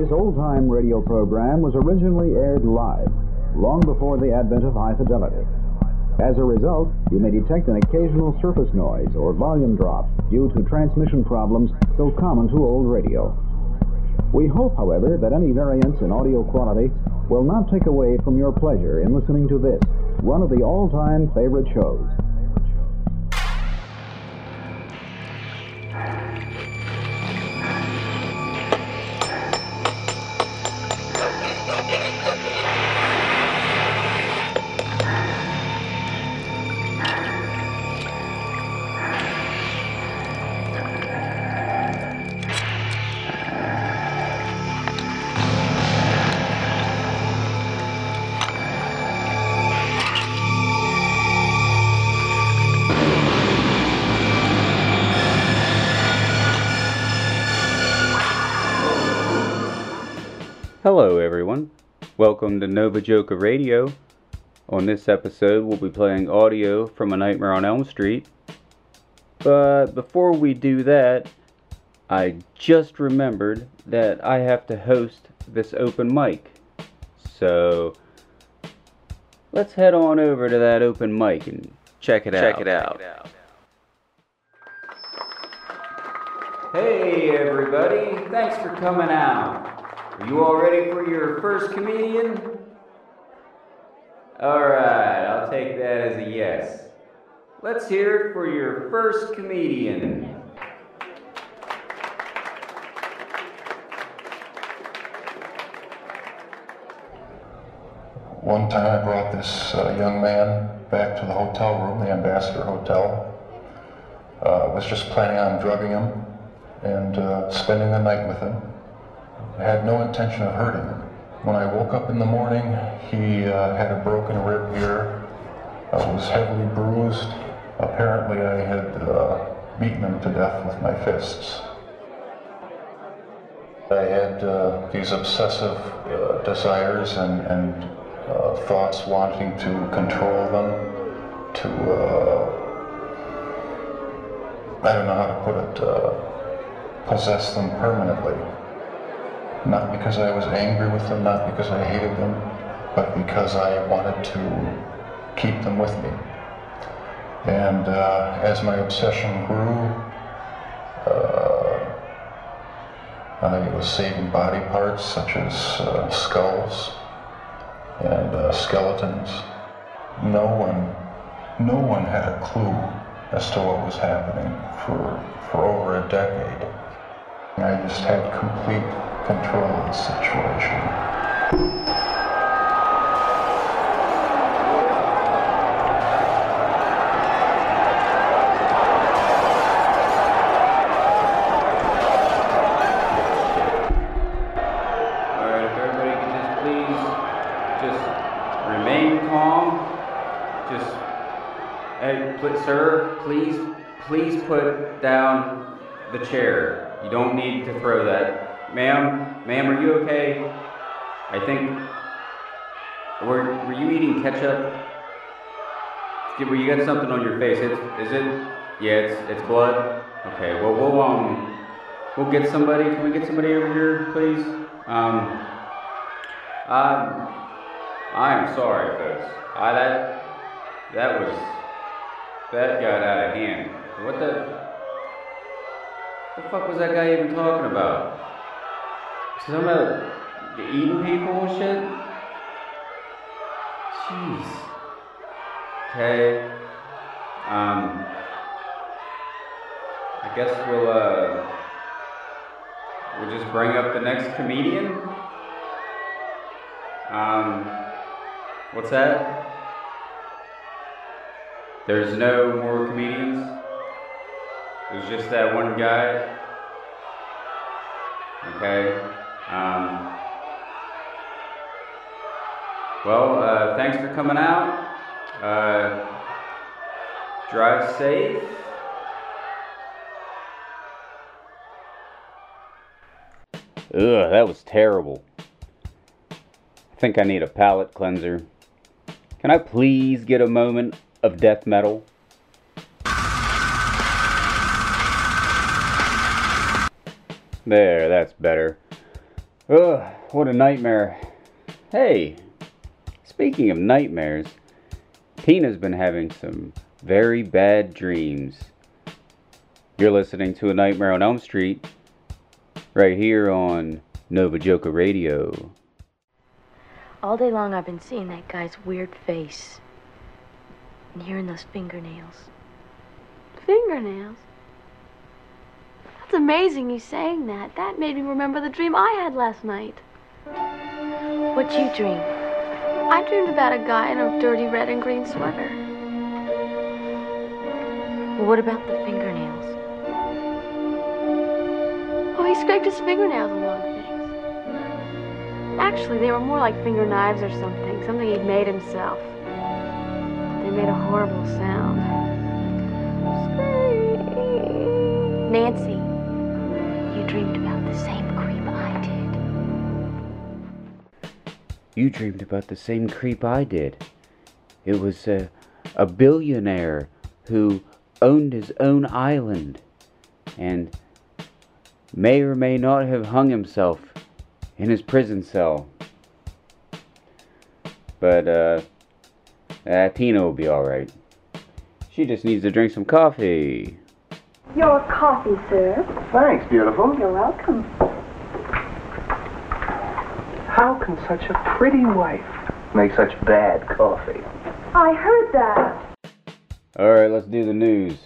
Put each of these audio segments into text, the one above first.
This old time radio program was originally aired live, long before the advent of high fidelity. As a result, you may detect an occasional surface noise or volume drop due to transmission problems so common to old radio. We hope, however, that any variance in audio quality will not take away from your pleasure in listening to this, one of the all time favorite shows. Welcome to Nova Joker Radio. On this episode, we'll be playing audio from A Nightmare on Elm Street. But before we do that, I just remembered that I have to host this open mic. So let's head on over to that open mic and check it out. Check out. it out. Hey, everybody. Thanks for coming out. You all ready for your first comedian? Alright, I'll take that as a yes. Let's hear it for your first comedian. One time I brought this uh, young man back to the hotel room, the Ambassador Hotel. Uh, was just planning on drugging him and uh, spending the night with him. I had no intention of hurting him. When I woke up in the morning, he uh, had a broken rib here, uh, was heavily bruised. Apparently I had uh, beaten him to death with my fists. I had uh, these obsessive uh, desires and, and uh, thoughts wanting to control them, to, uh, I don't know how to put it, uh, possess them permanently. Not because I was angry with them, not because I hated them, but because I wanted to keep them with me. And uh, as my obsession grew, uh, I was saving body parts such as uh, skulls and uh, skeletons. No one, no one had a clue as to what was happening for, for over a decade. I just had complete control the situation. Alright, if everybody could just please just remain calm. Just, hey, pl- sir, please, please put down the chair. You don't need to throw that. Ma'am, ma'am, are you okay? I think, were, were you eating ketchup? Did, were you got something on your face? It's, is it? Yeah, it's, it's blood. Okay, well, we'll, um, we'll get somebody. Can we get somebody over here, please? Um, um, I am sorry, folks. I that that was that got out of hand. What the what the fuck was that guy even talking about? Something about eating people and shit? Jeez. Okay. Um. I guess we'll uh. We'll just bring up the next comedian. Um, what's that? There's no more comedians. There's just that one guy. Okay. Um, well, uh, thanks for coming out. Uh, drive safe. Ugh, that was terrible. I think I need a palate cleanser. Can I please get a moment of death metal? There, that's better. Ugh, what a nightmare. Hey, speaking of nightmares, Tina's been having some very bad dreams. You're listening to A Nightmare on Elm Street, right here on Nova Joker Radio. All day long I've been seeing that guy's weird face. And hearing those fingernails. Fingernails? Amazing you saying that. That made me remember the dream I had last night. What'd you dream? I dreamed about a guy in a dirty red and green sweater. Well, what about the fingernails? Oh, he scraped his fingernails along things. Actually, they were more like finger knives or something, something he'd made himself. They made a horrible sound. Nancy, you dreamed about the same creep I did. You dreamed about the same creep I did. It was a, a billionaire who owned his own island and may or may not have hung himself in his prison cell. But, uh, uh Tina will be alright. She just needs to drink some coffee. Your coffee, sir. Thanks, beautiful. You're welcome. How can such a pretty wife make such bad coffee? I heard that. Alright, let's do the news.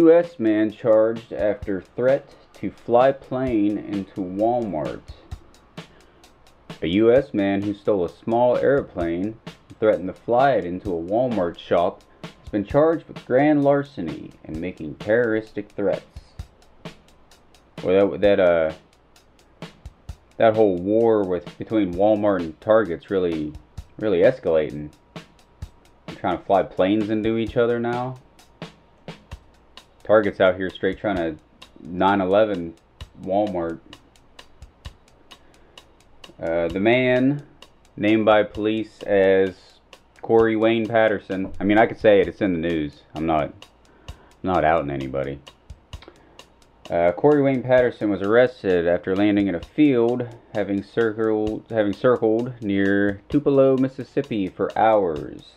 U.S. man charged after threat to fly plane into Walmart. A U.S. man who stole a small airplane and threatened to fly it into a Walmart shop has been charged with grand larceny and making terroristic threats. Well, that, that uh, that whole war with between Walmart and Target's really, really escalating. They're trying to fly planes into each other now. Target's out here straight trying to 9/11 Walmart. Uh, the man named by police as Corey Wayne Patterson. I mean, I could say it. It's in the news. I'm not, not outing anybody. Uh, Corey Wayne Patterson was arrested after landing in a field, having circled, having circled near Tupelo, Mississippi, for hours.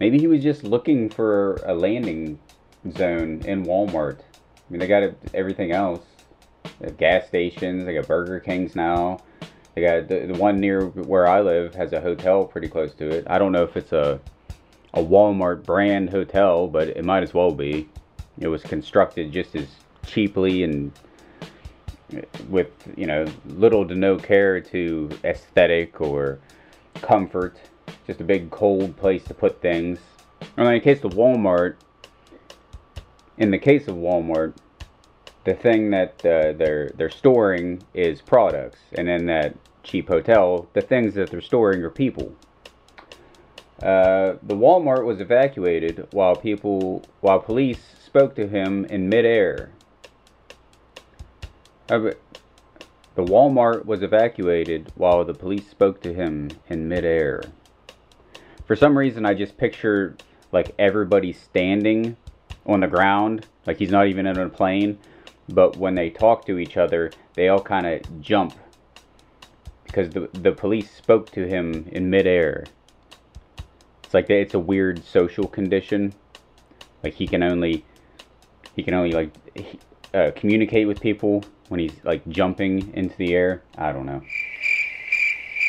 Maybe he was just looking for a landing zone in Walmart. I mean, they got everything else. They have gas stations. They got Burger Kings now. They got the, the one near where I live has a hotel pretty close to it. I don't know if it's a a Walmart brand hotel, but it might as well be. It was constructed just as cheaply and with you know little to no care to aesthetic or comfort. Just a big cold place to put things. I mean, in case of Walmart, in the case of Walmart, the thing that uh, they're they're storing is products, and in that cheap hotel, the things that they're storing are people. Uh, the Walmart was evacuated while people while police spoke to him in midair. Uh, the Walmart was evacuated while the police spoke to him in midair. For some reason, I just picture like everybody standing on the ground, like he's not even in a plane. But when they talk to each other, they all kind of jump because the the police spoke to him in midair. It's like it's a weird social condition. Like he can only he can only like uh, communicate with people when he's like jumping into the air. I don't know.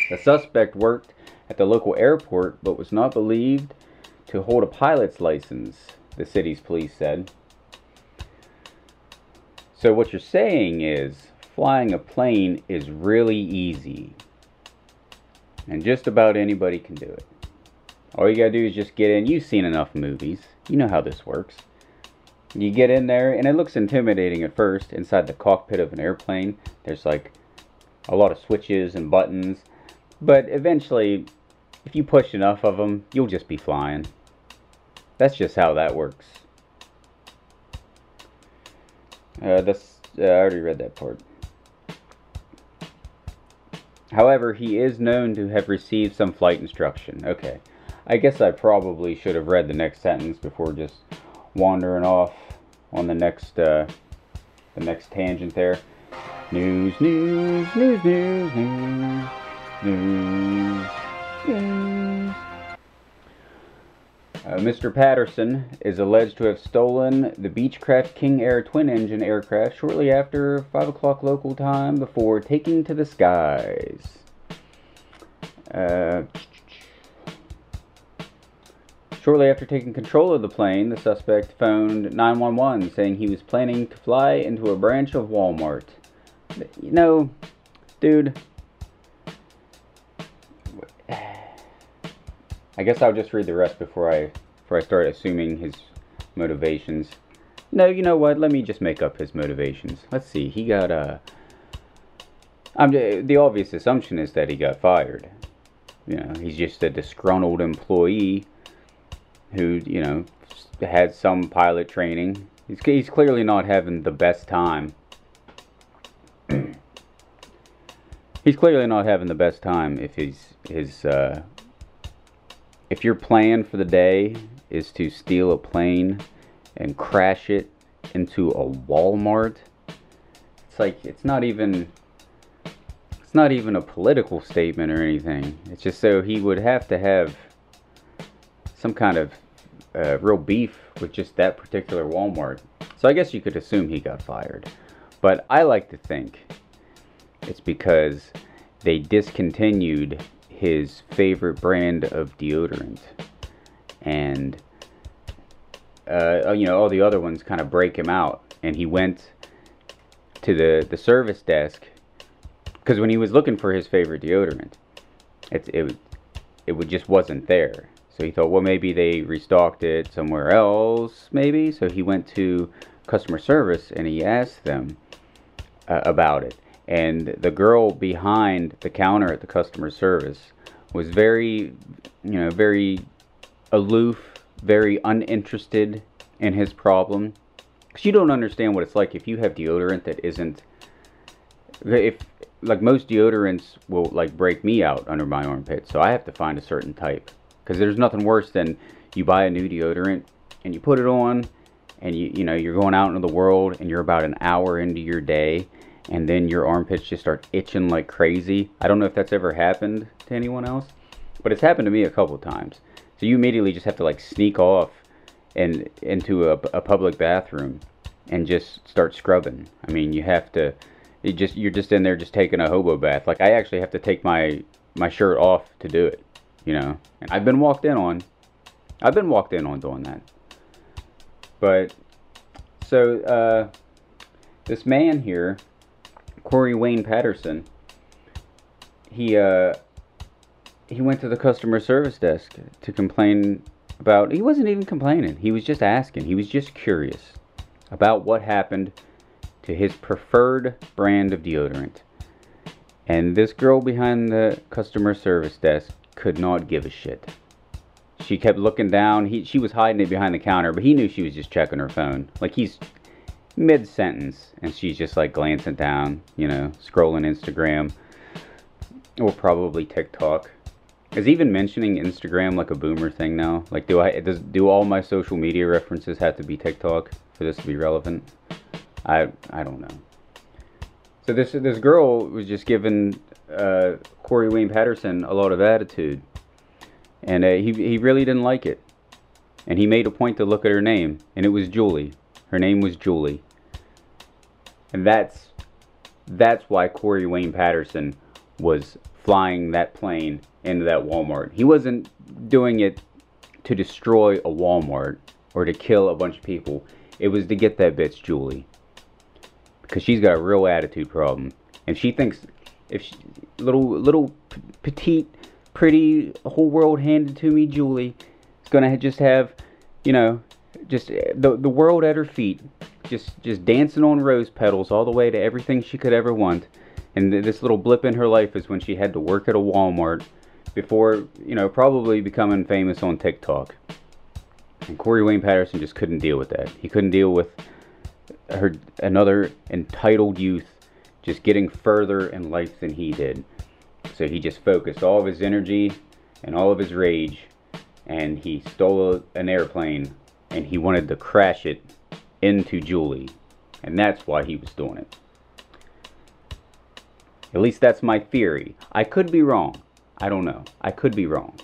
The suspect worked at the local airport but was not believed to hold a pilot's license the city's police said. So, what you're saying is flying a plane is really easy. And just about anybody can do it. All you gotta do is just get in. You've seen enough movies, you know how this works. You get in there, and it looks intimidating at first. Inside the cockpit of an airplane, there's like a lot of switches and buttons. But eventually, if you push enough of them, you'll just be flying. That's just how that works. Uh, that's uh, I already read that part. However, he is known to have received some flight instruction. Okay. I guess I probably should have read the next sentence before just wandering off on the next uh, the next tangent there. News, news, news, news, news, news, news. Uh, Mr. Patterson is alleged to have stolen the Beechcraft King Air twin engine aircraft shortly after 5 o'clock local time before taking to the skies. Uh, shortly after taking control of the plane, the suspect phoned 911 saying he was planning to fly into a branch of Walmart. You know, dude, I guess I'll just read the rest before I before I start assuming his motivations. No, you know what? Let me just make up his motivations. Let's see. He got a. Uh, the obvious assumption is that he got fired. You know, he's just a disgruntled employee who, you know, had some pilot training. He's, he's clearly not having the best time. he's clearly not having the best time if his his uh, if your plan for the day is to steal a plane and crash it into a Walmart, it's like it's not even it's not even a political statement or anything. It's just so he would have to have some kind of uh, real beef with just that particular Walmart. So I guess you could assume he got fired. But I like to think it's because they discontinued his favorite brand of deodorant. And, uh, you know, all the other ones kind of break him out. And he went to the, the service desk because when he was looking for his favorite deodorant, it, it, it just wasn't there. So he thought, well, maybe they restocked it somewhere else, maybe. So he went to customer service and he asked them uh, about it and the girl behind the counter at the customer service was very, you know, very aloof, very uninterested in his problem. Because you don't understand what it's like if you have deodorant that isn't, if like most deodorants will like break me out under my armpit, so I have to find a certain type. Because there's nothing worse than you buy a new deodorant and you put it on, and you you know you're going out into the world and you're about an hour into your day and then your armpits just start itching like crazy. I don't know if that's ever happened to anyone else, but it's happened to me a couple times. So you immediately just have to like sneak off and into a, a public bathroom and just start scrubbing. I mean, you have to. You just you're just in there just taking a hobo bath. Like I actually have to take my my shirt off to do it. You know, and I've been walked in on. I've been walked in on doing that. But so uh, this man here Corey Wayne Patterson, he uh, he went to the customer service desk to complain about. He wasn't even complaining. He was just asking. He was just curious about what happened to his preferred brand of deodorant. And this girl behind the customer service desk could not give a shit. She kept looking down. He, she was hiding it behind the counter, but he knew she was just checking her phone. Like he's mid sentence and she's just like glancing down, you know, scrolling Instagram or probably TikTok. Is even mentioning Instagram like a boomer thing now? Like, do I does do all my social media references have to be TikTok for this to be relevant? I I don't know. So this this girl was just giving uh, Corey Wayne Patterson a lot of attitude, and uh, he he really didn't like it, and he made a point to look at her name, and it was Julie. Her name was Julie. And that's that's why Corey Wayne Patterson was flying that plane into that Walmart. He wasn't doing it to destroy a Walmart or to kill a bunch of people. It was to get that bitch Julie. Because she's got a real attitude problem. And she thinks if she, little little petite pretty whole world handed to me Julie is going to just have, you know, just eh, the the world at her feet, just just dancing on rose petals all the way to everything she could ever want. And this little blip in her life is when she had to work at a Walmart before, you know, probably becoming famous on TikTok. And Corey Wayne Patterson just couldn't deal with that. He couldn't deal with her another entitled youth just getting further in life than he did. So he just focused all of his energy and all of his rage and he stole an airplane and he wanted to crash it into Julie. And that's why he was doing it. At least that's my theory. I could be wrong. I don't know. I could be wrong.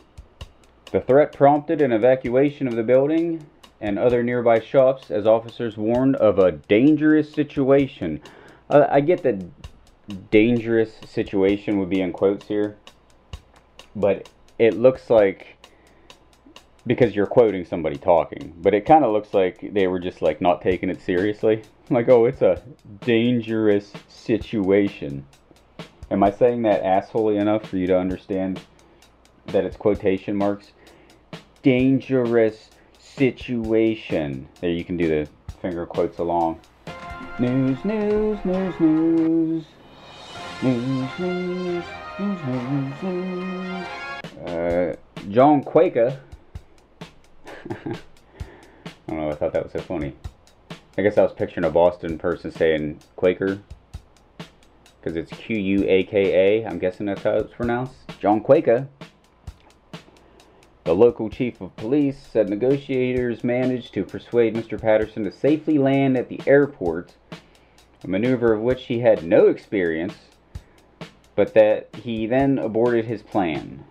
The threat prompted an evacuation of the building and other nearby shops as officers warned of a dangerous situation. Uh, I get that dangerous situation would be in quotes here, but it looks like because you're quoting somebody talking, but it kind of looks like they were just like not taking it seriously. Like, oh, it's a dangerous situation. Am I saying that assholey enough for you to understand that it's quotation marks? Dangerous situation. There, you can do the finger quotes along. News, news, news, news. News, news, news, news, news. Uh, John Quaker. I don't know, I thought that was so funny. I guess I was picturing a Boston person saying Quaker because it's Q U A K A. I'm guessing that's how it's pronounced. John Quaker. The local chief of police said negotiators managed to persuade Mr. Patterson to safely land at the airport, a maneuver of which he had no experience, but that he then aborted his plan.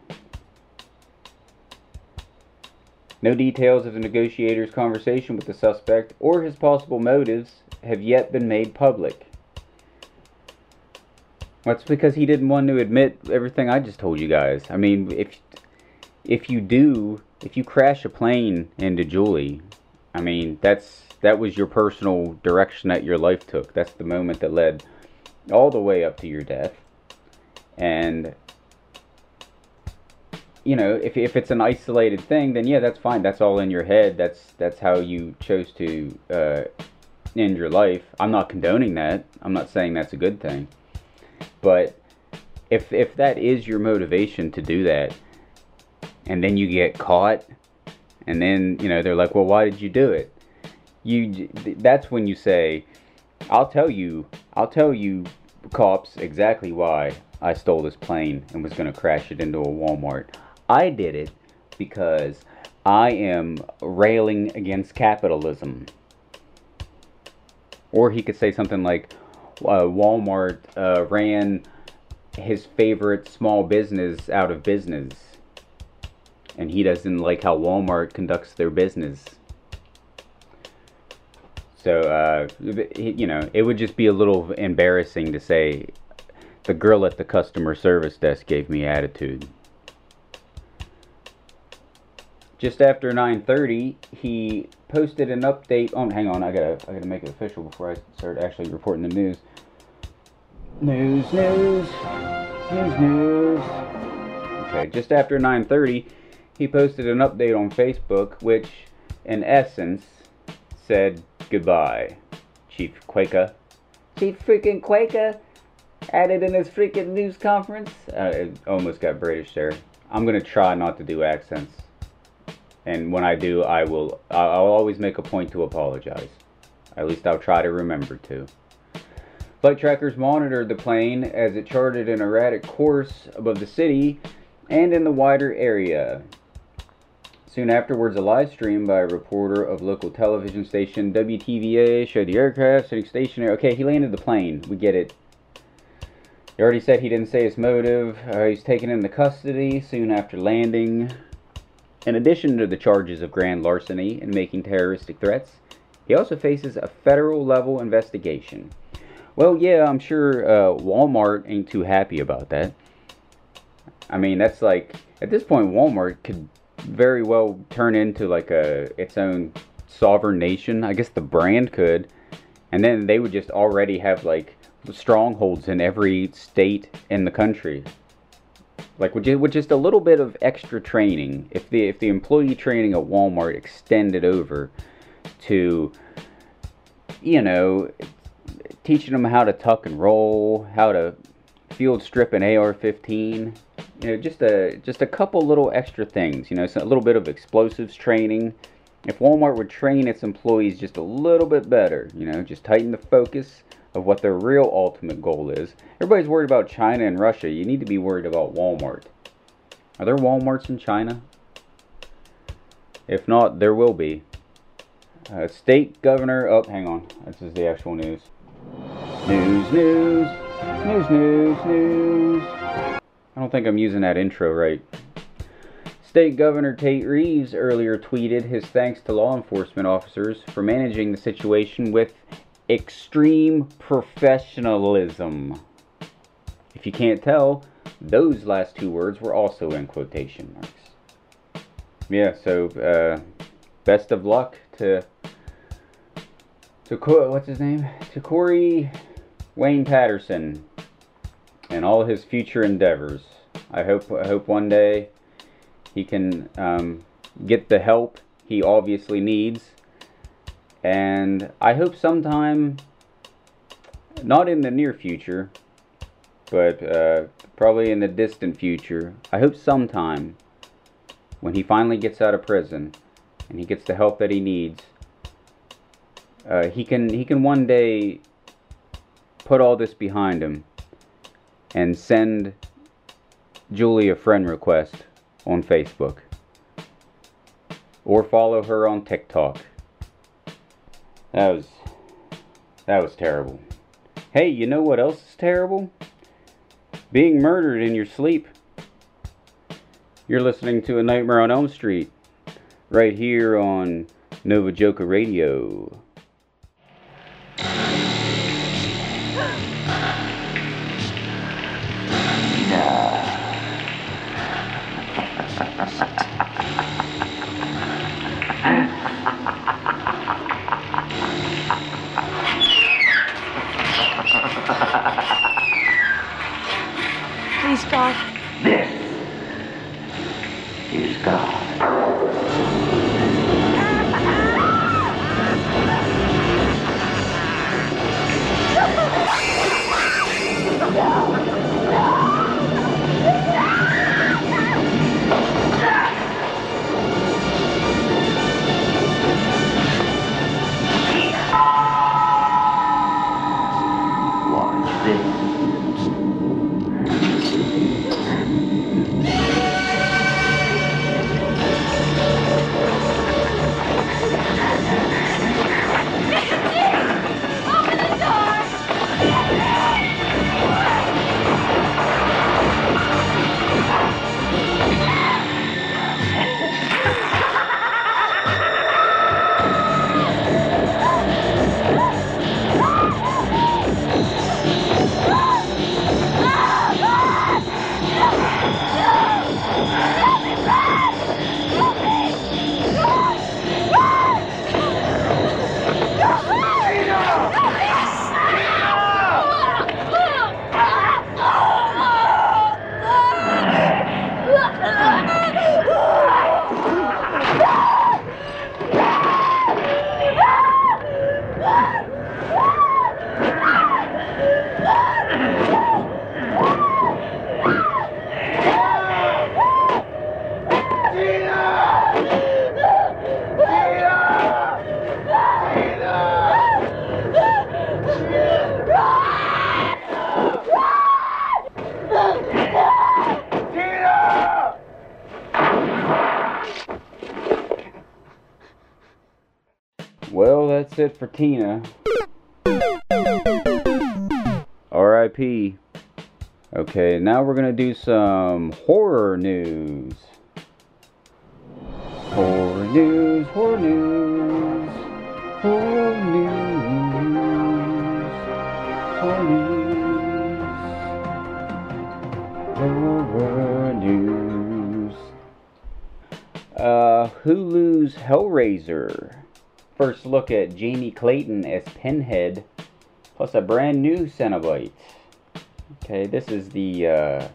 No details of the negotiator's conversation with the suspect or his possible motives have yet been made public. That's because he didn't want to admit everything I just told you guys. I mean, if if you do, if you crash a plane into Julie, I mean, that's that was your personal direction that your life took. That's the moment that led all the way up to your death. And you know, if if it's an isolated thing, then yeah, that's fine. That's all in your head. That's that's how you chose to uh, end your life. I'm not condoning that. I'm not saying that's a good thing. But if if that is your motivation to do that, and then you get caught, and then you know they're like, well, why did you do it? You that's when you say, I'll tell you, I'll tell you, cops, exactly why I stole this plane and was going to crash it into a Walmart. I did it because I am railing against capitalism. Or he could say something like, uh, Walmart uh, ran his favorite small business out of business. And he doesn't like how Walmart conducts their business. So, uh, you know, it would just be a little embarrassing to say, the girl at the customer service desk gave me attitude. Just after 9:30, he posted an update on. Hang on, I gotta I gotta make it official before I start actually reporting the news. News, news, news, news. Okay, just after 9:30, he posted an update on Facebook, which, in essence, said goodbye, Chief Quaker. Chief freaking Quaker added in his freaking news conference. Uh, it almost got British there. I'm gonna try not to do accents and when I do, I will. I'll always make a point to apologize. At least I'll try to remember to. Flight trackers monitored the plane as it charted an erratic course above the city and in the wider area. Soon afterwards, a live stream by a reporter of local television station WTVA showed the aircraft sitting stationary. Okay, he landed the plane. We get it. He already said he didn't say his motive. Uh, he's taken into custody soon after landing. In addition to the charges of grand larceny and making terroristic threats, he also faces a federal level investigation. Well, yeah, I'm sure uh, Walmart ain't too happy about that. I mean, that's like at this point, Walmart could very well turn into like a its own sovereign nation. I guess the brand could, and then they would just already have like strongholds in every state in the country. Like with just, with just a little bit of extra training, if the if the employee training at Walmart extended over to, you know, teaching them how to tuck and roll, how to field strip an AR-15, you know, just a just a couple little extra things, you know, so a little bit of explosives training. If Walmart would train its employees just a little bit better, you know, just tighten the focus, of what their real ultimate goal is. Everybody's worried about China and Russia. You need to be worried about Walmart. Are there Walmarts in China? If not, there will be. Uh, state governor. Oh, hang on. This is the actual news. News, news, news, news, news. I don't think I'm using that intro right. State Governor Tate Reeves earlier tweeted his thanks to law enforcement officers for managing the situation with extreme professionalism. If you can't tell, those last two words were also in quotation marks. Yeah, so uh, best of luck to to what's his name? To Corey Wayne Patterson and all his future endeavors. I hope I hope one day he can um, get the help he obviously needs, and I hope sometime, not in the near future, but uh, probably in the distant future. I hope sometime when he finally gets out of prison and he gets the help that he needs, uh, he can he can one day put all this behind him and send Julie a friend request on Facebook or follow her on TikTok. That was that was terrible. Hey, you know what else is terrible? Being murdered in your sleep. You're listening to A Nightmare on Elm Street right here on Nova Joker Radio. God. that's it for Tina. R.I.P. Okay, now we're gonna do some horror news. Horror news, horror news, horror news, horror news, horror news. Uh, Hulu's Hellraiser. First look at Jamie Clayton as Pinhead, plus a brand new Cenobite. Okay, this is the, uh,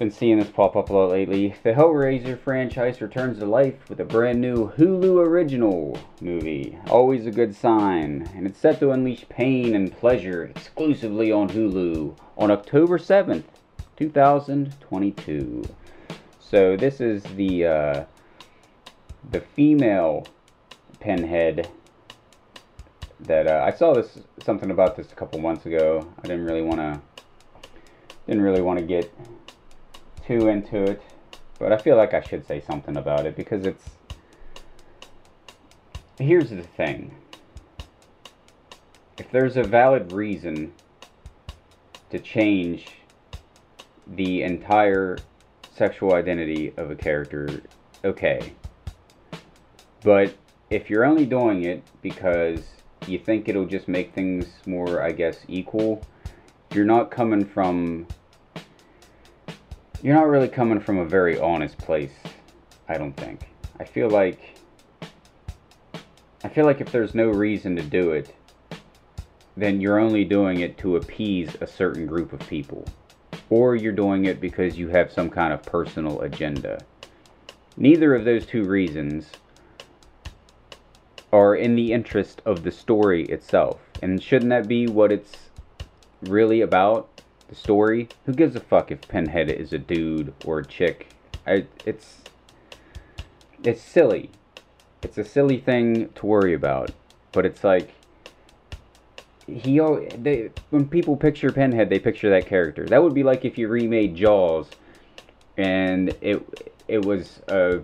been seeing this pop up a lot lately. The Hellraiser franchise returns to life with a brand new Hulu original movie. Always a good sign. And it's set to unleash pain and pleasure exclusively on Hulu on October 7th, 2022. So this is the, uh, the female Pinhead that uh, I saw this something about this a couple months ago. I didn't really want to didn't really want to get too into it, but I feel like I should say something about it because it's here's the thing. If there's a valid reason to change the entire sexual identity of a character, okay. But if you're only doing it because you think it'll just make things more, I guess, equal, you're not coming from. You're not really coming from a very honest place, I don't think. I feel like. I feel like if there's no reason to do it, then you're only doing it to appease a certain group of people. Or you're doing it because you have some kind of personal agenda. Neither of those two reasons are in the interest of the story itself. And shouldn't that be what it's really about? The story? Who gives a fuck if Pinhead is a dude or a chick? I, it's it's silly. It's a silly thing to worry about. But it's like he they when people picture Pinhead, they picture that character. That would be like if you remade Jaws, and it it was a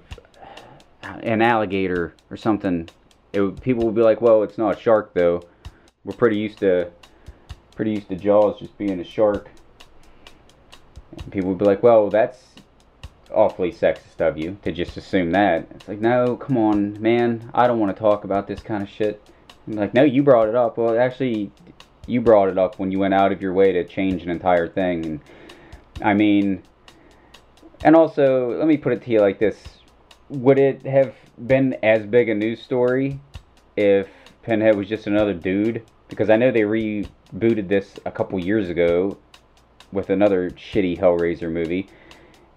an alligator or something. It people would be like, "Well, it's not a shark though. We're pretty used to pretty used to Jaws just being a shark." And people would be like, "Well, that's awfully sexist of you to just assume that." It's like, no, come on, man. I don't want to talk about this kind of shit. I'm like, no, you brought it up. Well, actually, you brought it up when you went out of your way to change an entire thing. And I mean, and also, let me put it to you like this: Would it have been as big a news story if Pinhead was just another dude? Because I know they rebooted this a couple years ago with another shitty Hellraiser movie,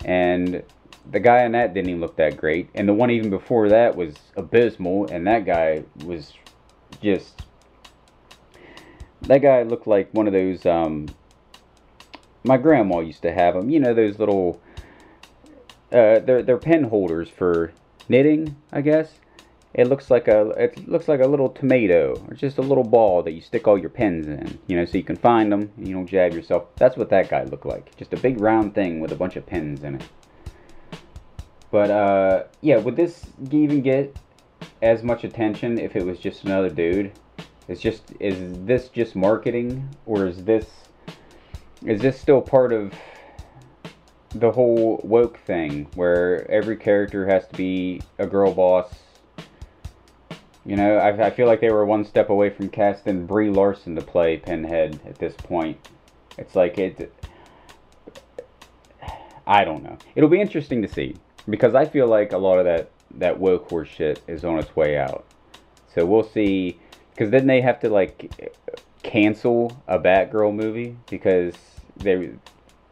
and the guy in that didn't even look that great, and the one even before that was abysmal, and that guy was just that guy looked like one of those um my grandma used to have them you know those little uh they're they're pen holders for knitting i guess. It looks like a it looks like a little tomato or just a little ball that you stick all your pens in you know so you can find them and you don't jab yourself. That's what that guy looked like just a big round thing with a bunch of pens in it. But uh yeah would this even get as much attention if it was just another dude. It's just is this just marketing or is this is this still part of the whole woke thing where every character has to be a girl boss? You know, I, I feel like they were one step away from casting Brie Larson to play Pinhead at this point. It's like it. I don't know. It'll be interesting to see because I feel like a lot of that that woke horse shit is on its way out. So we'll see, because then they have to like cancel a Batgirl movie because they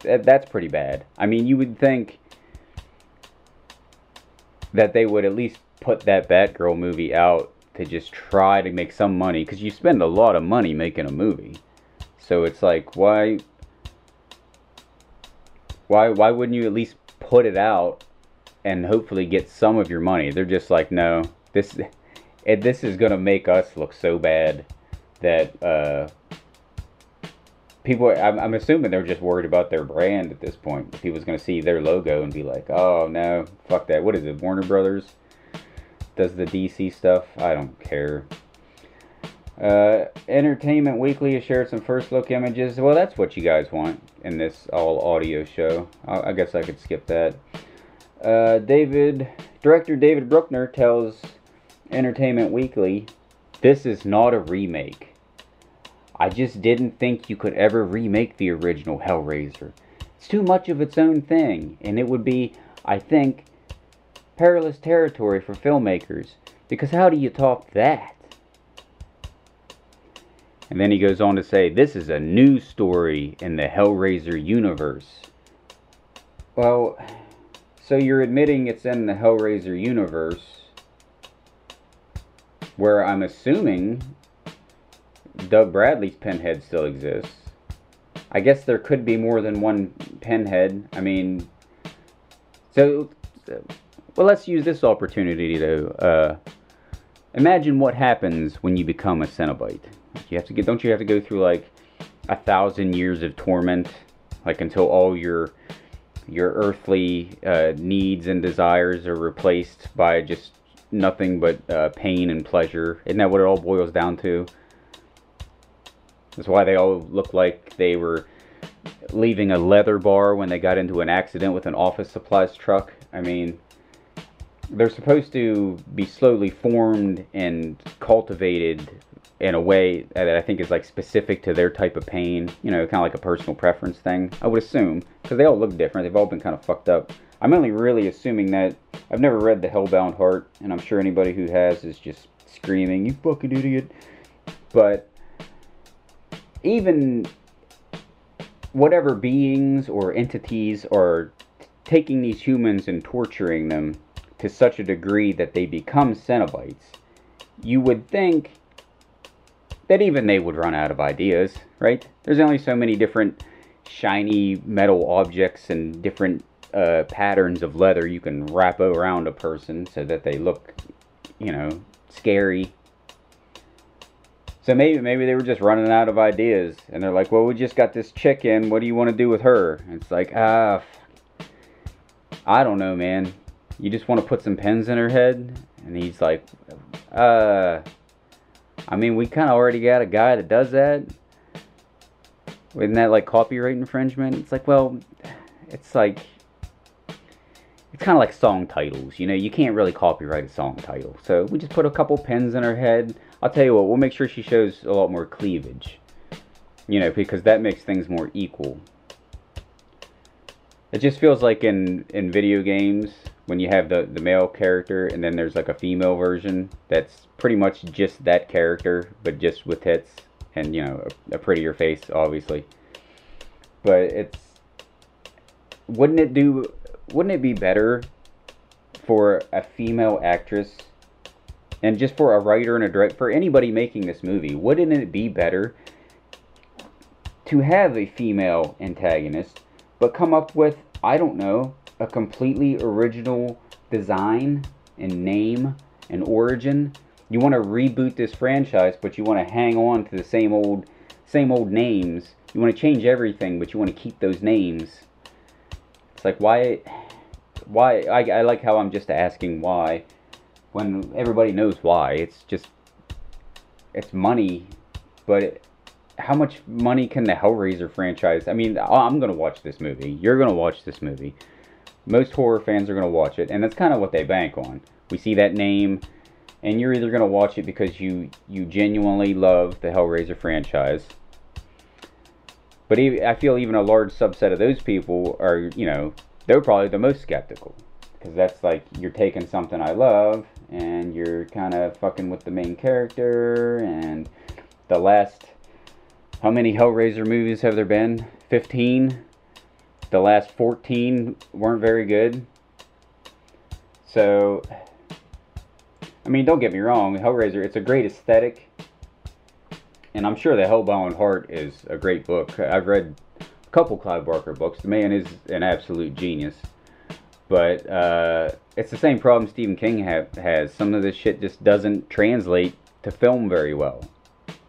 that, that's pretty bad. I mean, you would think that they would at least put that Batgirl movie out to just try to make some money because you spend a lot of money making a movie. So it's like why why why wouldn't you at least put it out and hopefully get some of your money. They're just like, no, this this is gonna make us look so bad that uh, people. I'm, I'm assuming they're just worried about their brand at this point. People's gonna see their logo and be like, oh no, fuck that. What is it? Warner Brothers does the DC stuff. I don't care. Uh, Entertainment Weekly has shared some first look images. Well, that's what you guys want in this all audio show. I, I guess I could skip that. Uh, David, director David Bruckner tells Entertainment Weekly, "This is not a remake. I just didn't think you could ever remake the original Hellraiser. It's too much of its own thing, and it would be, I think, perilous territory for filmmakers. Because how do you top that?" And then he goes on to say, "This is a new story in the Hellraiser universe." Well, so you're admitting it's in the Hellraiser universe, where I'm assuming Doug Bradley's Pinhead still exists. I guess there could be more than one Pinhead. I mean, so well, let's use this opportunity to uh, imagine what happens when you become a Cenobite. You have to get, don't you have to go through like a thousand years of torment, like until all your your earthly uh, needs and desires are replaced by just nothing but uh, pain and pleasure. Isn't that what it all boils down to? That's why they all look like they were leaving a leather bar when they got into an accident with an office supplies truck. I mean, they're supposed to be slowly formed and cultivated in a way that I think is like specific to their type of pain, you know, kind of like a personal preference thing. I would assume because they all look different. They've all been kind of fucked up. I'm only really assuming that I've never read The Hellbound Heart, and I'm sure anybody who has is just screaming, "You fucking idiot!" But even whatever beings or entities are taking these humans and torturing them to such a degree that they become Cenobites, you would think that even they would run out of ideas, right? There's only so many different shiny metal objects and different uh, patterns of leather you can wrap around a person so that they look, you know, scary. So maybe maybe they were just running out of ideas, and they're like, "Well, we just got this chick in. What do you want to do with her?" And it's like, ah, I don't know, man. You just want to put some pens in her head, and he's like, uh, I mean, we kind of already got a guy that does that. Isn't that like copyright infringement? It's like, well, it's like it's kind of like song titles. You know, you can't really copyright a song title. So we just put a couple pins in her head. I'll tell you what, we'll make sure she shows a lot more cleavage. You know, because that makes things more equal. It just feels like in, in video games, when you have the, the male character and then there's like a female version that's pretty much just that character, but just with tits and, you know, a, a prettier face, obviously. But it's. Wouldn't it do wouldn't it be better for a female actress and just for a writer and a director for anybody making this movie wouldn't it be better to have a female antagonist but come up with i don't know a completely original design and name and origin? You want to reboot this franchise but you want to hang on to the same old same old names. You want to change everything but you want to keep those names. It's like why, why? I, I like how I'm just asking why, when everybody knows why. It's just, it's money, but it, how much money can the Hellraiser franchise? I mean, I'm gonna watch this movie. You're gonna watch this movie. Most horror fans are gonna watch it, and that's kind of what they bank on. We see that name, and you're either gonna watch it because you you genuinely love the Hellraiser franchise but I feel even a large subset of those people are, you know, they're probably the most skeptical. Because that's like, you're taking something I love and you're kind of fucking with the main character. And the last, how many Hellraiser movies have there been? 15? The last 14 weren't very good. So, I mean, don't get me wrong, Hellraiser, it's a great aesthetic and I'm sure the Hellbound Heart is a great book. I've read a couple Clive Barker books. The man is an absolute genius. But uh, it's the same problem Stephen King ha- has. Some of this shit just doesn't translate to film very well.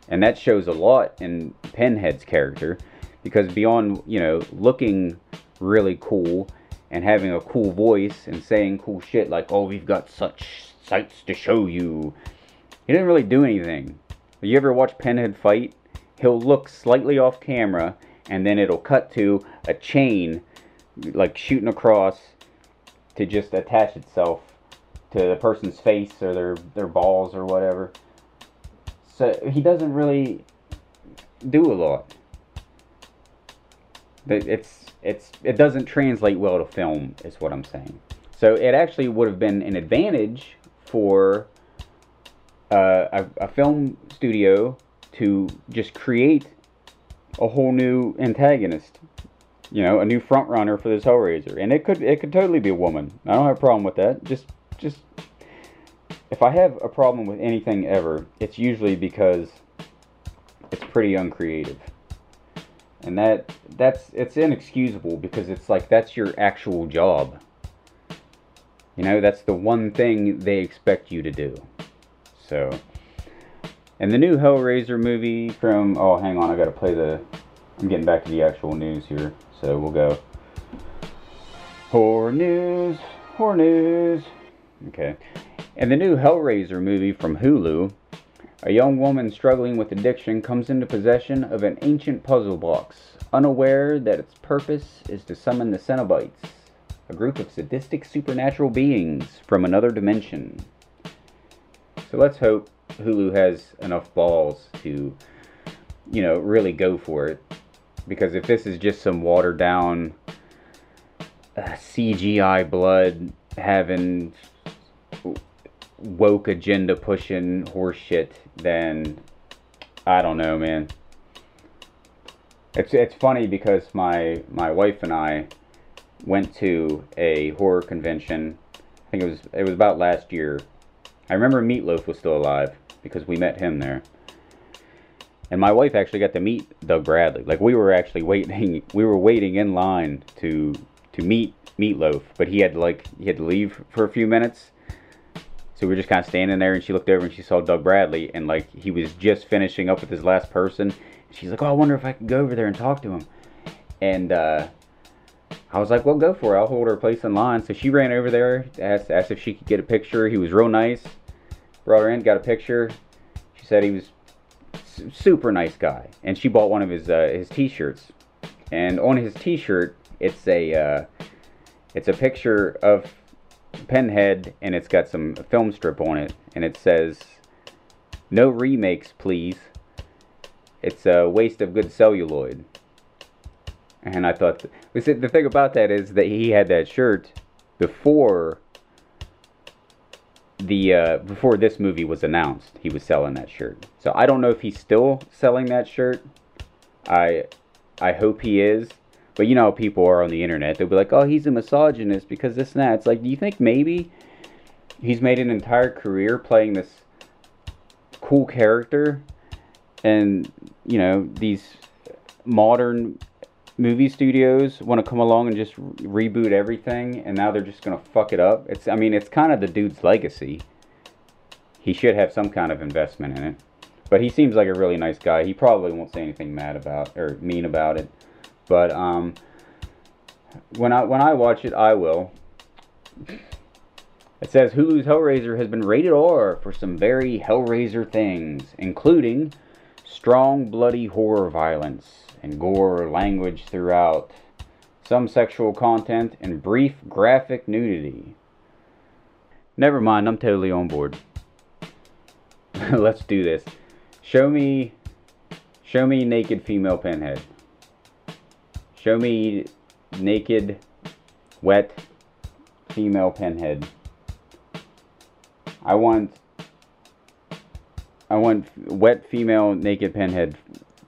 And that shows a lot in Pinhead's character. Because beyond, you know, looking really cool and having a cool voice and saying cool shit like, oh, we've got such sights to show you, he didn't really do anything you ever watch Pinhead fight? He'll look slightly off camera, and then it'll cut to a chain, like shooting across, to just attach itself to the person's face or their their balls or whatever. So he doesn't really do a lot. It's it's it doesn't translate well to film, is what I'm saying. So it actually would have been an advantage for uh, a, a film studio to just create a whole new antagonist you know, a new front runner for this Hellraiser, and it could it could totally be a woman. I don't have a problem with that. Just just if I have a problem with anything ever, it's usually because it's pretty uncreative, and that that's it's inexcusable because it's like that's your actual job. You know, that's the one thing they expect you to do. So, and the new Hellraiser movie from oh, hang on, I gotta play the. I'm getting back to the actual news here, so we'll go. Horror news, horror news. Okay, and the new Hellraiser movie from Hulu. A young woman struggling with addiction comes into possession of an ancient puzzle box, unaware that its purpose is to summon the Cenobites, a group of sadistic supernatural beings from another dimension. So let's hope Hulu has enough balls to, you know, really go for it. Because if this is just some watered down uh, CGI blood having woke agenda pushing horseshit, then I don't know, man. It's it's funny because my my wife and I went to a horror convention. I think it was it was about last year. I remember Meatloaf was still alive because we met him there. And my wife actually got to meet Doug Bradley. Like we were actually waiting we were waiting in line to to meet Meatloaf, but he had like he had to leave for a few minutes. So we were just kind of standing there, and she looked over and she saw Doug Bradley, and like he was just finishing up with his last person. She's like, "Oh, I wonder if I could go over there and talk to him." And uh, I was like, "Well, go for it. I'll hold her place in line." So she ran over there, asked asked if she could get a picture. He was real nice. Brought her in, got a picture. She said he was super nice guy, and she bought one of his uh, his T-shirts. And on his T-shirt, it's a uh, it's a picture of Pinhead, and it's got some film strip on it, and it says, "No remakes, please." It's a waste of good celluloid. And I thought, th- the thing about that is that he had that shirt before the uh, before this movie was announced. He was selling that shirt, so I don't know if he's still selling that shirt. I I hope he is. But you know how people are on the internet. They'll be like, oh, he's a misogynist because this and that. It's like, do you think maybe he's made an entire career playing this cool character and, you know, these modern movie studios want to come along and just re- reboot everything and now they're just going to fuck it up? It's I mean, it's kind of the dude's legacy. He should have some kind of investment in it. But he seems like a really nice guy. He probably won't say anything mad about or mean about it. But um, when I when I watch it, I will. It says Hulu's Hellraiser has been rated R for some very Hellraiser things, including strong, bloody horror violence and gore language throughout, some sexual content, and brief graphic nudity. Never mind, I'm totally on board. Let's do this. Show me, show me naked female pinhead. Show me naked, wet female pinhead. I want I want wet female naked pinhead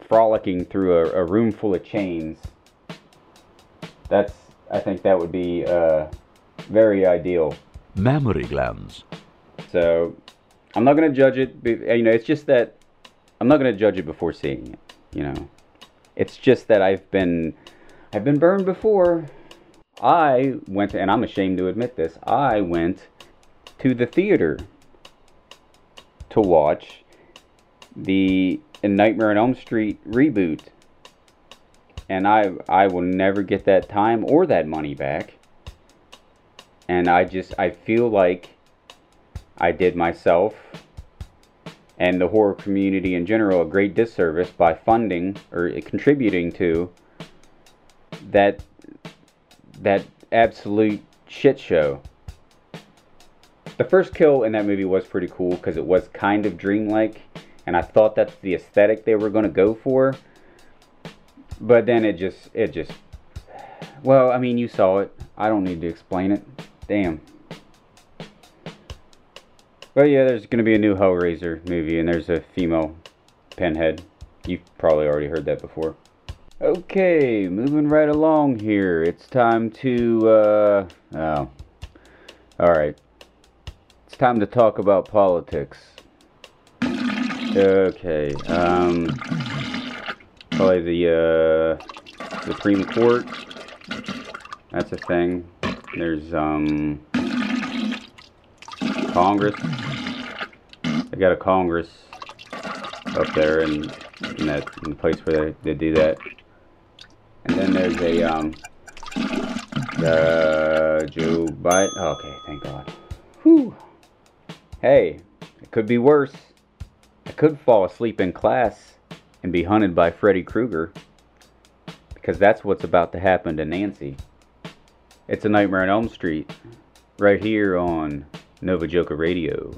frolicking through a, a room full of chains. That's I think that would be uh, very ideal. Mammary glands. So I'm not gonna judge it. You know, it's just that I'm not gonna judge it before seeing it. You know, it's just that I've been I've been burned before. I went, and I'm ashamed to admit this, I went to the theater to watch the Nightmare on Elm Street reboot. And I I will never get that time or that money back. And I just I feel like I did myself and the horror community in general a great disservice by funding or contributing to that that absolute shit show. The first kill in that movie was pretty cool because it was kind of dreamlike, and I thought that's the aesthetic they were going to go for. But then it just, it just, well, I mean, you saw it. I don't need to explain it. Damn. But yeah, there's going to be a new Hellraiser movie, and there's a female pinhead. You've probably already heard that before. Okay, moving right along here. It's time to, uh, oh. Alright. It's time to talk about politics. Okay, um, probably the, uh, Supreme Court. That's a thing. There's, um, Congress. They got a Congress up there in, in that in the place where they, they do that. And then there's a um the Joe Biden. Okay, thank God. Whew. Hey, it could be worse. Could fall asleep in class and be hunted by Freddy Krueger. Because that's what's about to happen to Nancy. It's a Nightmare on Elm Street, right here on Nova Joker Radio.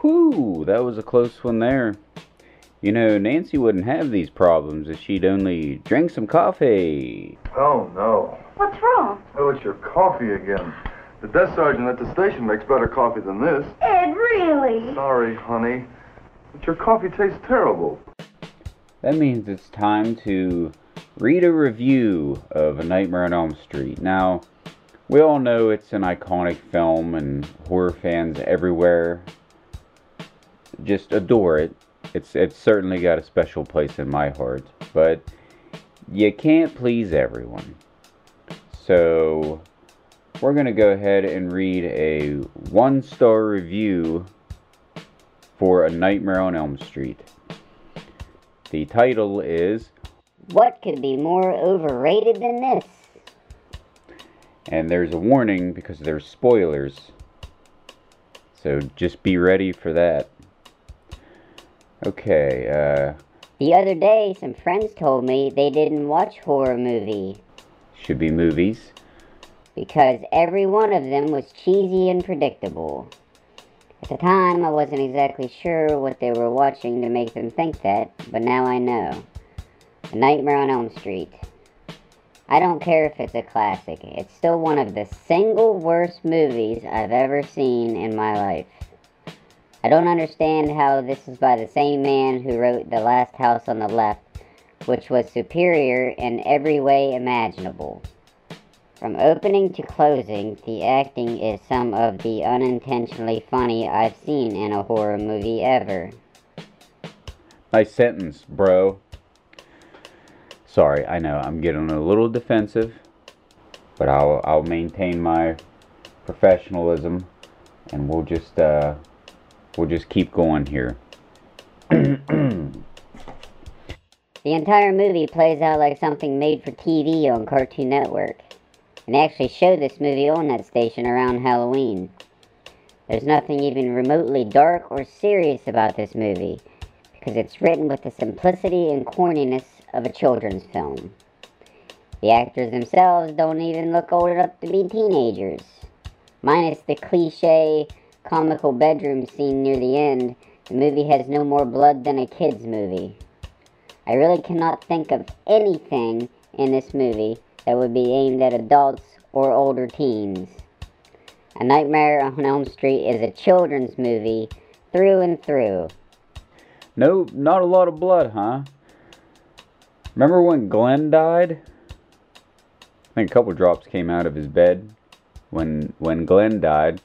Whew, that was a close one there. You know, Nancy wouldn't have these problems if she'd only drink some coffee. Oh, no. What's wrong? Oh, it's your coffee again. The desk sergeant at the station makes better coffee than this. Ed, really? Sorry, honey. But your coffee tastes terrible. That means it's time to read a review of A Nightmare on Elm Street. Now, we all know it's an iconic film and horror fans everywhere just adore it. It's it's certainly got a special place in my heart, but you can't please everyone. So, we're going to go ahead and read a one-star review for A Nightmare on Elm Street. The title is What could be more overrated than this? and there's a warning because there's spoilers. So just be ready for that. Okay, uh, The other day, some friends told me they didn't watch horror movie should be movies. because every one of them was cheesy and predictable. At the time, I wasn't exactly sure what they were watching to make them think that, but now I know. A Nightmare on Elm Street. I don't care if it's a classic, it's still one of the single worst movies I've ever seen in my life. I don't understand how this is by the same man who wrote The Last House on the Left, which was superior in every way imaginable. From opening to closing, the acting is some of the unintentionally funny I've seen in a horror movie ever. Nice sentence, bro. Sorry, I know I'm getting a little defensive, but I'll I'll maintain my professionalism, and we'll just uh, we'll just keep going here. The entire movie plays out like something made for TV on Cartoon Network. And they actually show this movie on that station around Halloween. There's nothing even remotely dark or serious about this movie, because it's written with the simplicity and corniness of a children's film. The actors themselves don't even look old enough to be teenagers. Minus the cliche comical bedroom scene near the end, the movie has no more blood than a kid's movie. I really cannot think of anything in this movie that would be aimed at adults or older teens. A Nightmare on Elm Street is a children's movie through and through. No, not a lot of blood, huh? Remember when Glenn died? I think a couple drops came out of his bed when when Glenn died.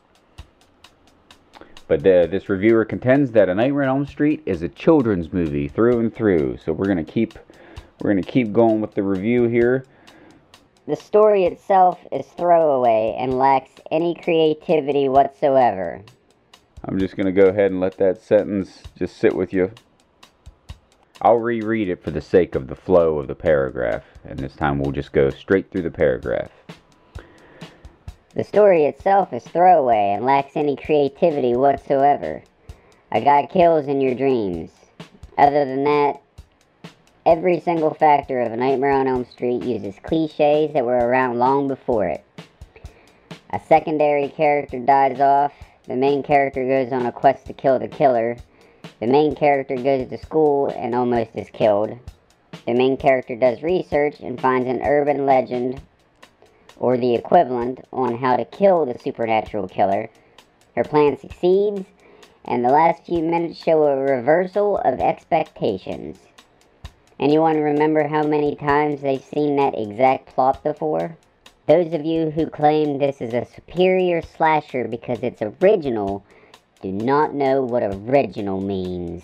But the, this reviewer contends that A Nightmare on Elm Street is a children's movie through and through. So we're gonna keep we're gonna keep going with the review here. The story itself is throwaway and lacks any creativity whatsoever. I'm just gonna go ahead and let that sentence just sit with you. I'll reread it for the sake of the flow of the paragraph, and this time we'll just go straight through the paragraph. The story itself is throwaway and lacks any creativity whatsoever. A guy kills in your dreams. Other than that, every single factor of A Nightmare on Elm Street uses cliches that were around long before it. A secondary character dies off, the main character goes on a quest to kill the killer, the main character goes to school and almost is killed, the main character does research and finds an urban legend or the equivalent, on how to kill the supernatural killer. Her plan succeeds, and the last few minutes show a reversal of expectations. Anyone remember how many times they've seen that exact plot before? Those of you who claim this is a superior slasher because it's original do not know what original means.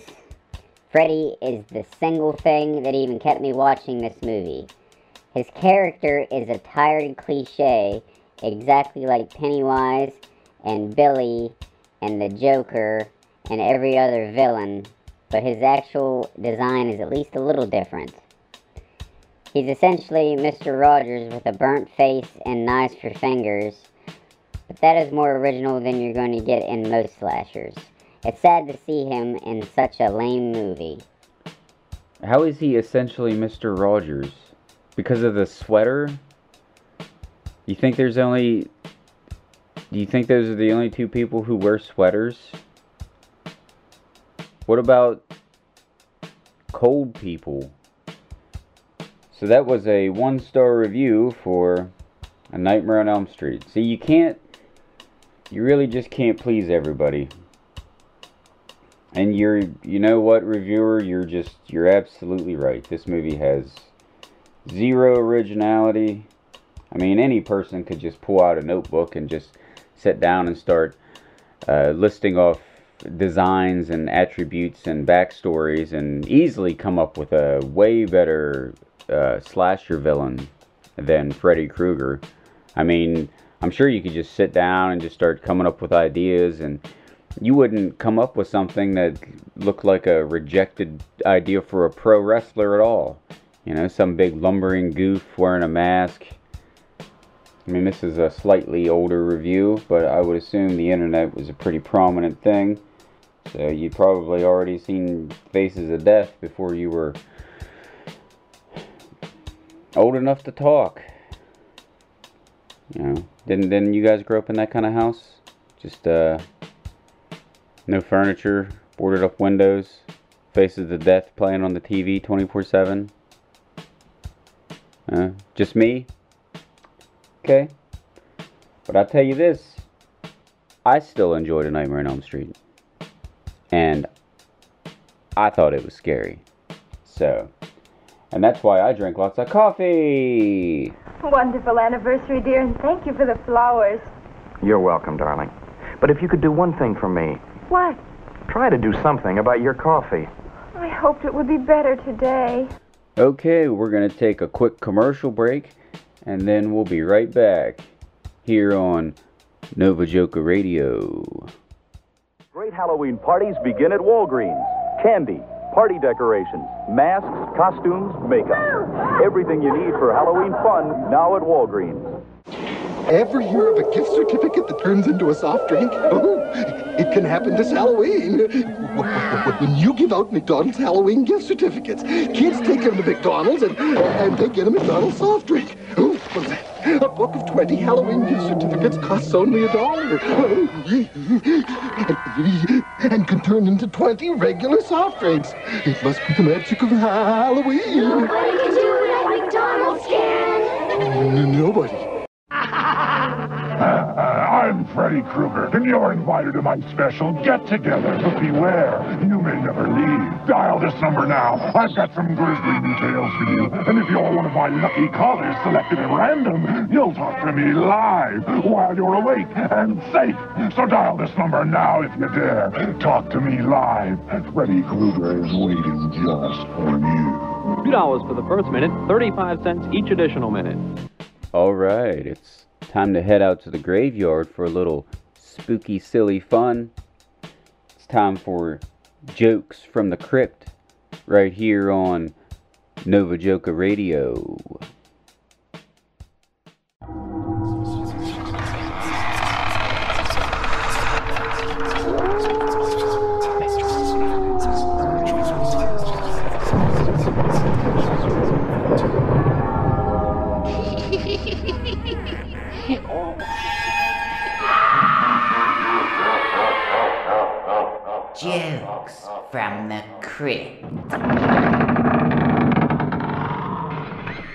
Freddy is the single thing that even kept me watching this movie. His character is a tired cliche, exactly like Pennywise and Billy and the Joker and every other villain, but his actual design is at least a little different. He's essentially Mr. Rogers with a burnt face and knives for fingers, but that is more original than you're going to get in most slashers. It's sad to see him in such a lame movie. How is he essentially Mr. Rogers? Because of the sweater? You think there's only do you think those are the only two people who wear sweaters? What about cold people? So that was a one star review for A Nightmare on Elm Street. See, you can't, you really just can't please everybody. And you're, you know what, reviewer, you're just, you're absolutely right. This movie has zero originality. I mean, any person could just pull out a notebook and just sit down and start uh, listing off designs and attributes and backstories and easily come up with a way better uh, slasher villain than Freddy Krueger. I mean, I'm sure you could just sit down and just start coming up with ideas and you wouldn't come up with something that looked like a rejected idea for a pro wrestler at all. You know, some big lumbering goof wearing a mask. I mean, this is a slightly older review, but I would assume the internet was a pretty prominent thing. So you'd probably already seen Faces of Death before you were old enough to talk. You know, didn't didn't you guys grow up in that kind of house? Just uh, no furniture, boarded up windows, Faces of Death playing on the TV 24/7. Uh, just me? Okay. But I'll tell you this. I still enjoyed A Nightmare on Elm Street. And I thought it was scary. So, and that's why I drink lots of coffee. Wonderful anniversary, dear, and thank you for the flowers. You're welcome, darling. But if you could do one thing for me, What? try to do something about your coffee. I hoped it would be better today. Okay, we're going to take a quick commercial break and then we'll be right back here on Nova Joker Radio. Great Halloween parties begin at Walgreens. Candy, party decorations, masks, costumes, makeup. Everything you need for Halloween fun now at Walgreens. Ever hear of a gift certificate that turns into a soft drink? Oh, it can happen this Halloween. When you give out McDonald's Halloween gift certificates, kids take them to McDonald's and, and they get a McDonald's soft drink. Oh, A book of 20 Halloween gift certificates costs only a dollar. And can turn into 20 regular soft drinks. It must be the magic of Halloween. Nobody can do it like McDonald's can. Nobody. I'm Freddy Krueger, and you're invited to my special get-together. But beware, you may never leave. Dial this number now. I've got some grisly details for you. And if you're one of my lucky callers selected at random, you'll talk to me live while you're awake and safe. So dial this number now if you dare. Talk to me live. Freddy Krueger is waiting just for you. Two dollars for the first minute, thirty-five cents each additional minute. All right, it's time to head out to the graveyard for a little spooky, silly fun. It's time for jokes from the crypt right here on Nova Joker Radio. From the crypt.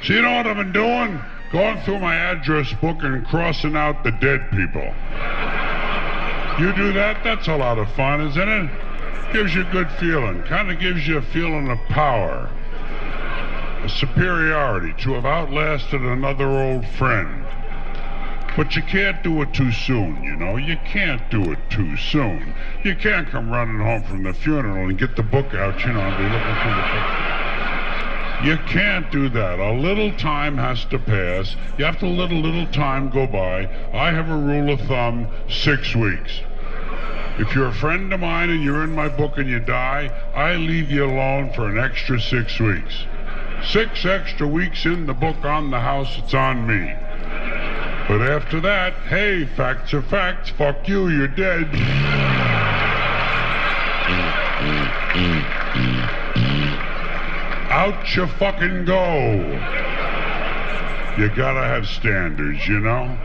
So you know what I've been doing? Going through my address book and crossing out the dead people. You do that? That's a lot of fun, isn't it? Gives you a good feeling. Kind of gives you a feeling of power. A superiority to have outlasted another old friend. But you can't do it too soon, you know? You can't do it too soon. You can't come running home from the funeral and get the book out, you know, and be looking through the. You can't do that. A little time has to pass. You have to let a little time go by. I have a rule of thumb, six weeks. If you're a friend of mine and you're in my book and you die, I leave you alone for an extra six weeks. Six extra weeks in the book on the house, it's on me. But after that, hey, facts are facts. Fuck you, you're dead. Out you fucking go. You gotta have standards, you know?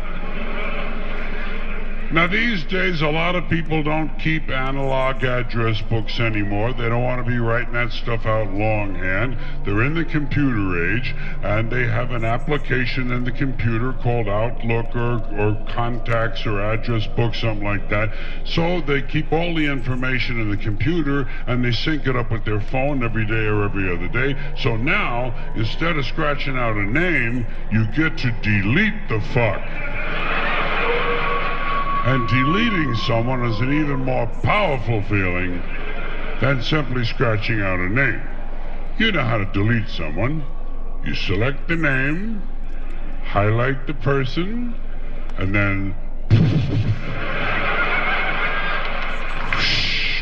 Now, these days, a lot of people don't keep analog address books anymore. They don't want to be writing that stuff out longhand. They're in the computer age, and they have an application in the computer called Outlook or, or Contacts or Address Book, something like that. So they keep all the information in the computer, and they sync it up with their phone every day or every other day. So now, instead of scratching out a name, you get to delete the fuck. And deleting someone is an even more powerful feeling than simply scratching out a name. You know how to delete someone. You select the name, highlight the person, and then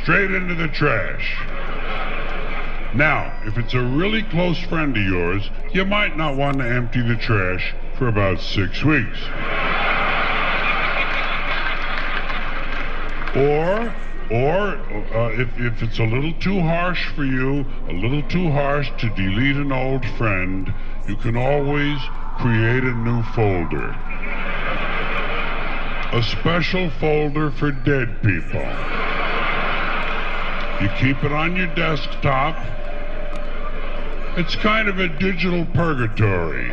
straight into the trash. Now, if it's a really close friend of yours, you might not want to empty the trash for about six weeks. Or, or uh, if, if it's a little too harsh for you, a little too harsh to delete an old friend, you can always create a new folder. A special folder for dead people. You keep it on your desktop. It's kind of a digital purgatory.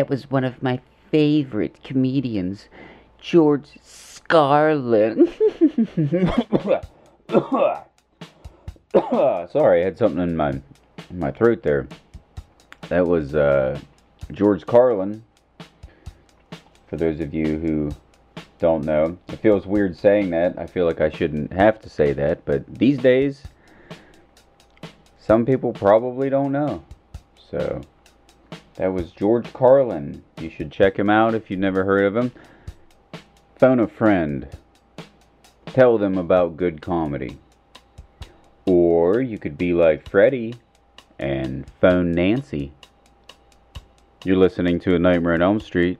That was one of my favorite comedians, George Scarlett. Sorry, I had something in my in my throat there. That was uh, George Carlin. For those of you who don't know, it feels weird saying that. I feel like I shouldn't have to say that, but these days, some people probably don't know. So, that was George Carlin. You should check him out if you've never heard of him. Phone a friend. Tell them about good comedy. Or you could be like Freddy and phone Nancy. You're listening to A Nightmare on Elm Street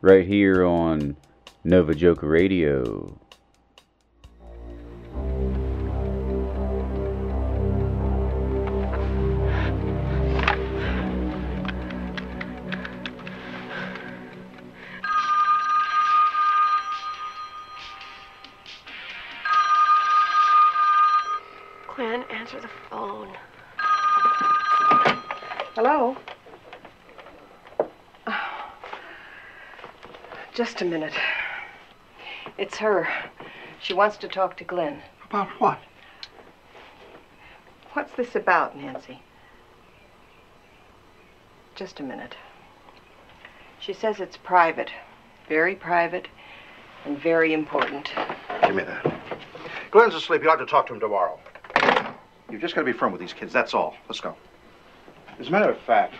right here on Nova Joker Radio. Hello? Just a minute. It's her. She wants to talk to Glenn. About what? What's this about, Nancy? Just a minute. She says it's private. Very private and very important. Give me that. Glenn's asleep. You ought to talk to him tomorrow. You've just got to be firm with these kids. That's all. Let's go. As a matter of fact,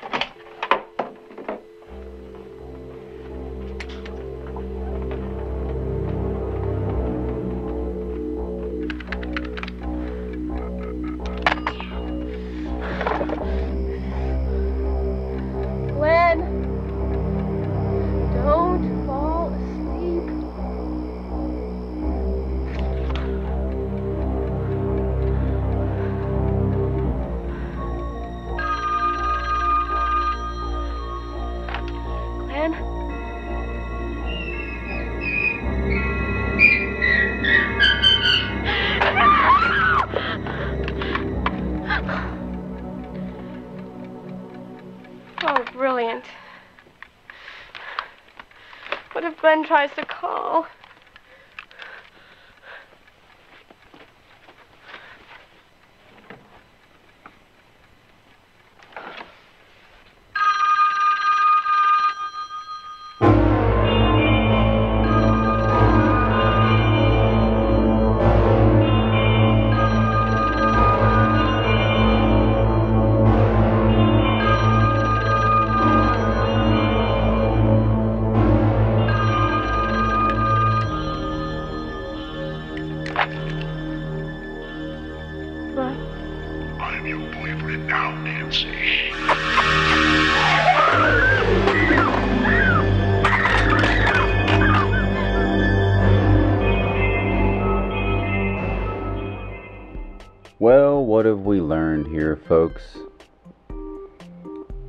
learned here, folks?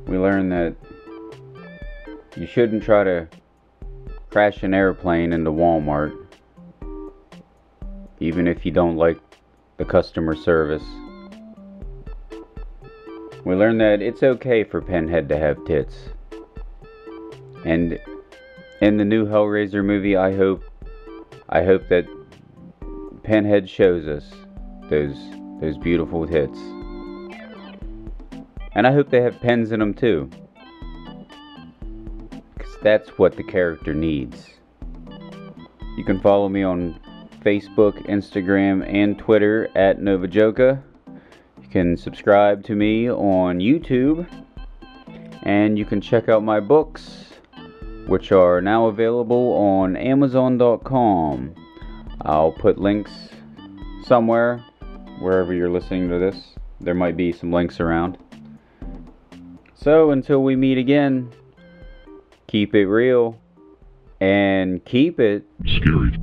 We learned that you shouldn't try to crash an airplane into Walmart, even if you don't like the customer service. We learned that it's okay for Pinhead to have tits. And in the new Hellraiser movie, I hope I hope that Pinhead shows us those those beautiful tits. And I hope they have pens in them too. Cuz that's what the character needs. You can follow me on Facebook, Instagram, and Twitter at Novajoka. You can subscribe to me on YouTube. And you can check out my books, which are now available on Amazon.com. I'll put links somewhere, wherever you're listening to this. There might be some links around. So until we meet again, keep it real and keep it scary.